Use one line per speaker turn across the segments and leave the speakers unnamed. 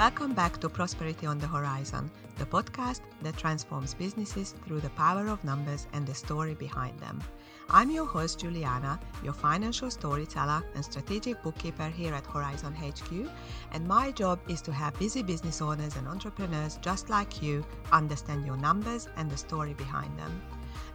Welcome back to Prosperity on the Horizon, the podcast that transforms businesses through the power of numbers and the story behind them. I'm your host, Juliana, your financial storyteller and strategic bookkeeper here at Horizon HQ, and my job is to have busy business owners and entrepreneurs just like you understand your numbers and the story behind them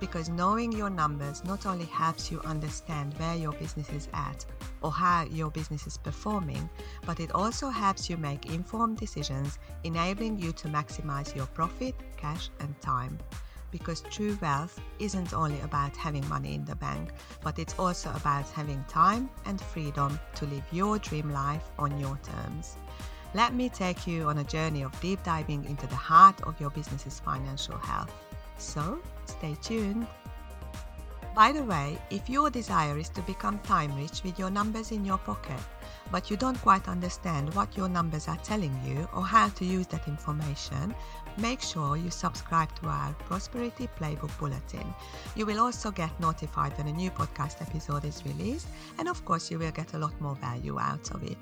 because knowing your numbers not only helps you understand where your business is at or how your business is performing, but it also helps you make informed decisions, enabling you to maximize your profit, cash, and time. Because true wealth isn't only about having money in the bank, but it's also about having time and freedom to live your dream life on your terms. Let me take you on a journey of deep diving into the heart of your business's financial health. So, stay tuned. By the way, if your desire is to become time rich with your numbers in your pocket, but you don't quite understand what your numbers are telling you or how to use that information, make sure you subscribe to our Prosperity Playbook Bulletin. You will also get notified when a new podcast episode is released, and of course, you will get a lot more value out of it.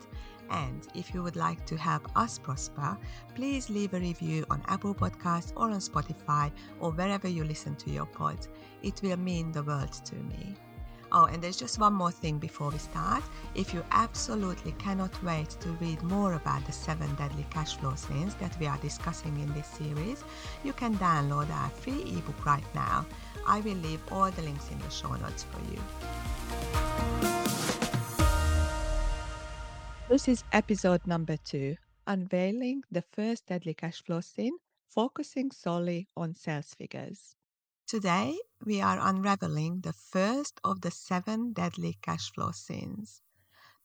And if you would like to help us prosper, please leave a review on Apple Podcasts or on Spotify or wherever you listen to your pods. It will mean the world to me. Oh, and there's just one more thing before we start. If you absolutely cannot wait to read more about the seven deadly cash flow sins that we are discussing in this series, you can download our free ebook right now. I will leave all the links in the show notes for you. This is episode number two, unveiling the first deadly cash flow sin, focusing solely on sales figures. Today, we are unraveling the first of the seven deadly cash flow sins.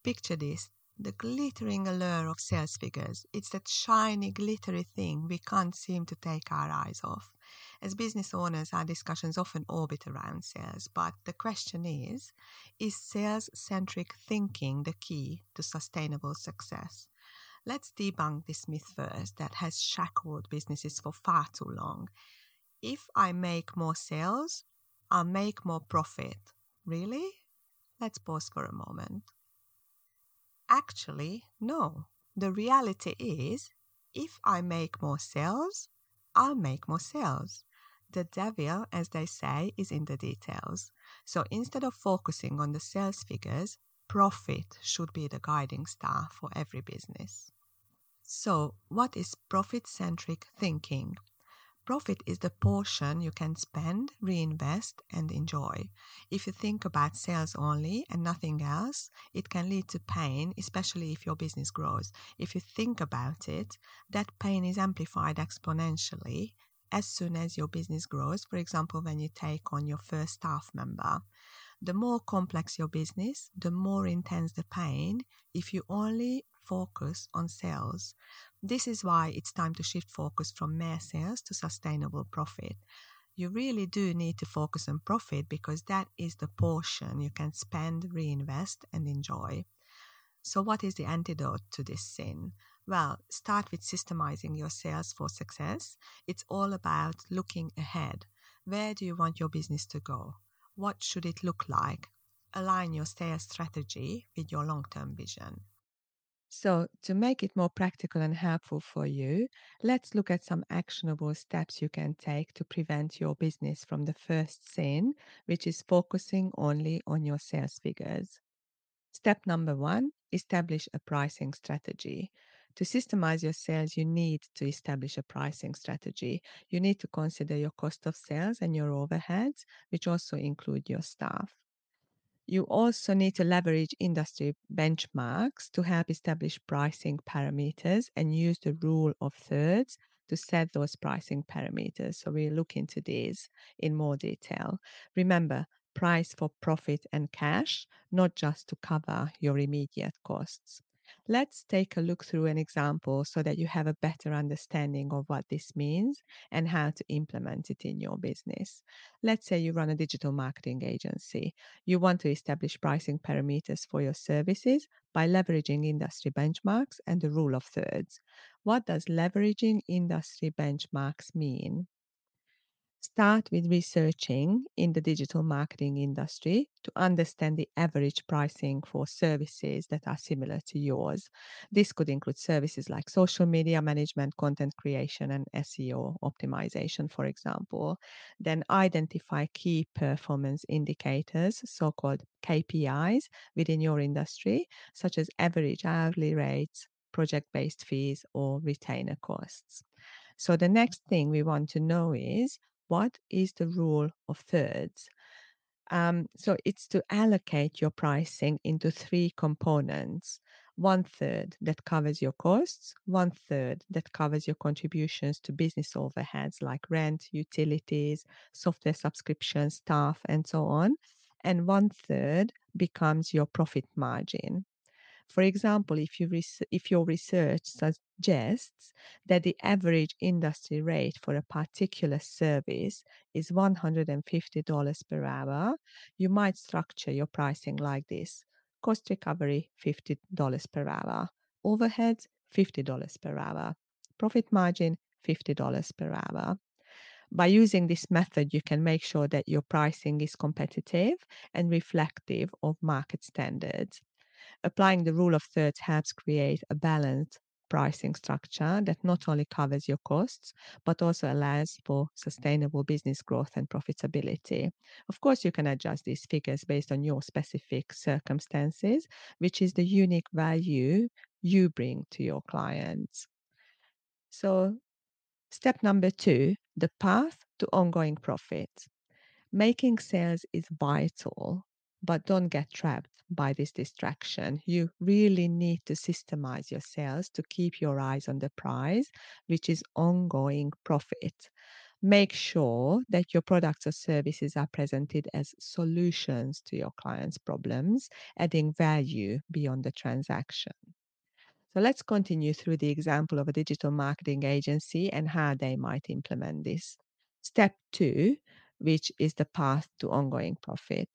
Picture this the glittering allure of sales figures. It's that shiny, glittery thing we can't seem to take our eyes off. As business owners, our discussions often orbit around sales, but the question is is sales centric thinking the key to sustainable success? Let's debunk this myth first that has shackled businesses for far too long. If I make more sales, I'll make more profit. Really? Let's pause for a moment. Actually, no. The reality is if I make more sales, I'll make more sales the devil, as they say, is in the details. So instead of focusing on the sales figures, profit should be the guiding star for every business. So, what is profit centric thinking? Profit is the portion you can spend, reinvest, and enjoy. If you think about sales only and nothing else, it can lead to pain, especially if your business grows. If you think about it, that pain is amplified exponentially as soon as your business grows. For example, when you take on your first staff member. The more complex your business, the more intense the pain if you only focus on sales. This is why it's time to shift focus from mere sales to sustainable profit. You really do need to focus on profit because that is the portion you can spend, reinvest, and enjoy. So, what is the antidote to this sin? Well, start with systemizing your sales for success. It's all about looking ahead. Where do you want your business to go? What should it look like? Align your sales strategy with your long term vision. So, to make it more practical and helpful for you, let's look at some actionable steps you can take to prevent your business from the first sin, which is focusing only on your sales figures. Step number one establish a pricing strategy. To systemize your sales, you need to establish a pricing strategy. You need to consider your cost of sales and your overheads, which also include your staff. You also need to leverage industry benchmarks to help establish pricing parameters and use the rule of thirds to set those pricing parameters. So we'll look into these in more detail. Remember, price for profit and cash, not just to cover your immediate costs. Let's take a look through an example so that you have a better understanding of what this means and how to implement it in your business. Let's say you run a digital marketing agency. You want to establish pricing parameters for your services by leveraging industry benchmarks and the rule of thirds. What does leveraging industry benchmarks mean? Start with researching in the digital marketing industry to understand the average pricing for services that are similar to yours. This could include services like social media management, content creation, and SEO optimization, for example. Then identify key performance indicators, so called KPIs, within your industry, such as average hourly rates, project based fees, or retainer costs. So the next thing we want to know is what is the rule of thirds? Um, so it's to allocate your pricing into three components. One third that covers your costs, one third that covers your contributions to business overheads like rent, utilities, software subscriptions, staff, and so on. And one third becomes your profit margin. For example, if, you res- if your research suggests that the average industry rate for a particular service is $150 per hour, you might structure your pricing like this. Cost recovery $50 per hour, overheads $50 per hour, profit margin $50 per hour. By using this method, you can make sure that your pricing is competitive and reflective of market standards applying the rule of thirds helps create a balanced pricing structure that not only covers your costs, but also allows for sustainable business growth and profitability. Of course, you can adjust these figures based on your specific circumstances, which is the unique value you bring to your clients. So, step number two the path to ongoing profit. Making sales is vital but don't get trapped by this distraction. You really need to systemize your sales to keep your eyes on the prize, which is ongoing profit. Make sure that your products or services are presented as solutions to your clients' problems, adding value beyond the transaction. So let's continue through the example of a digital marketing agency and how they might implement this. Step two, which is the path to ongoing profit.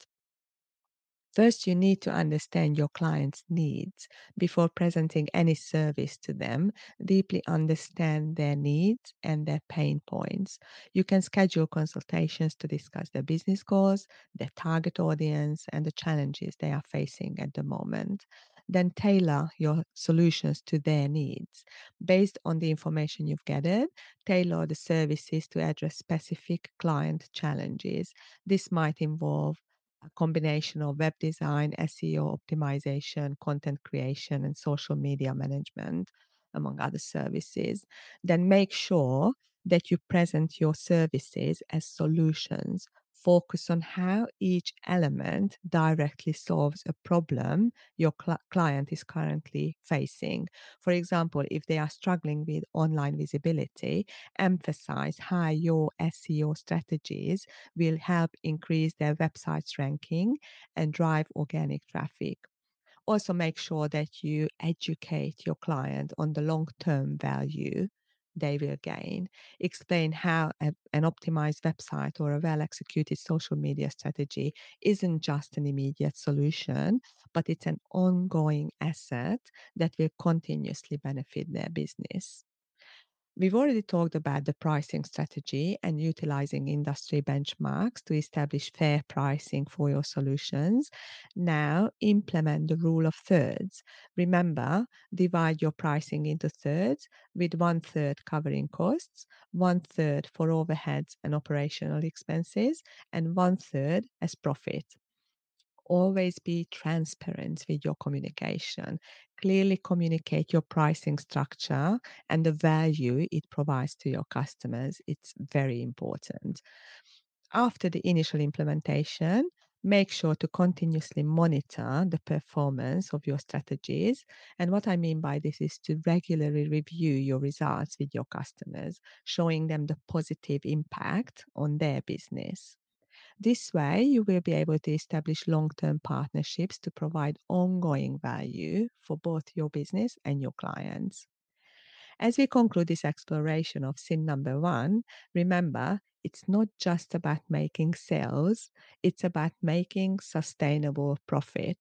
First, you need to understand your client's needs before presenting any service to them. Deeply understand their needs and their pain points. You can schedule consultations to discuss their business goals, their target audience, and the challenges they are facing at the moment. Then tailor your solutions to their needs. Based on the information you've gathered, tailor the services to address specific client challenges. This might involve a combination of web design, SEO optimization, content creation, and social media management, among other services, then make sure that you present your services as solutions. Focus on how each element directly solves a problem your cl- client is currently facing. For example, if they are struggling with online visibility, emphasize how your SEO strategies will help increase their website's ranking and drive organic traffic. Also, make sure that you educate your client on the long term value they will. Explain how a, an optimized website or a well executed social media strategy isn't just an immediate solution, but it's an ongoing asset that will continuously benefit their business. We've already talked about the pricing strategy and utilizing industry benchmarks to establish fair pricing for your solutions. Now, implement the rule of thirds. Remember, divide your pricing into thirds, with one third covering costs, one third for overheads and operational expenses, and one third as profit always be transparent with your communication. Clearly communicate your pricing structure and the value it provides to your customers. It's very important. After the initial implementation, make sure to continuously monitor the performance of your strategies. And what I mean by this is to regularly review your results with your customers, showing them the positive impact on their business. This way, you will be able to establish long term partnerships to provide ongoing value for both your business and your clients. As we conclude this exploration of sin number one, remember it's not just about making sales, it's about making sustainable profit.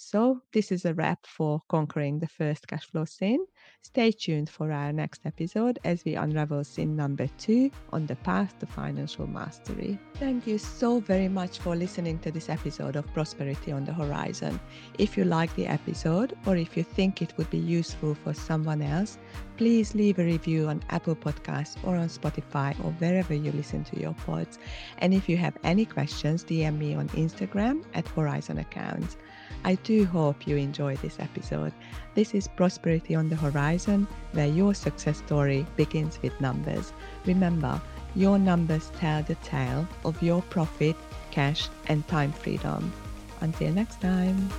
So, this is a wrap for conquering the first cash flow sin. Stay tuned for our next episode as we unravel sin number two on the path to financial mastery. Thank you so very much for listening to this episode of Prosperity on the Horizon. If you like the episode or if you think it would be useful for someone else, please leave a review on Apple Podcasts or on Spotify or wherever you listen to your pods. And if you have any questions, DM me on Instagram at Horizon Accounts. I do hope you enjoyed this episode. This is Prosperity on the Horizon, where your success story begins with numbers. Remember, your numbers tell the tale of your profit, cash, and time freedom. Until next time.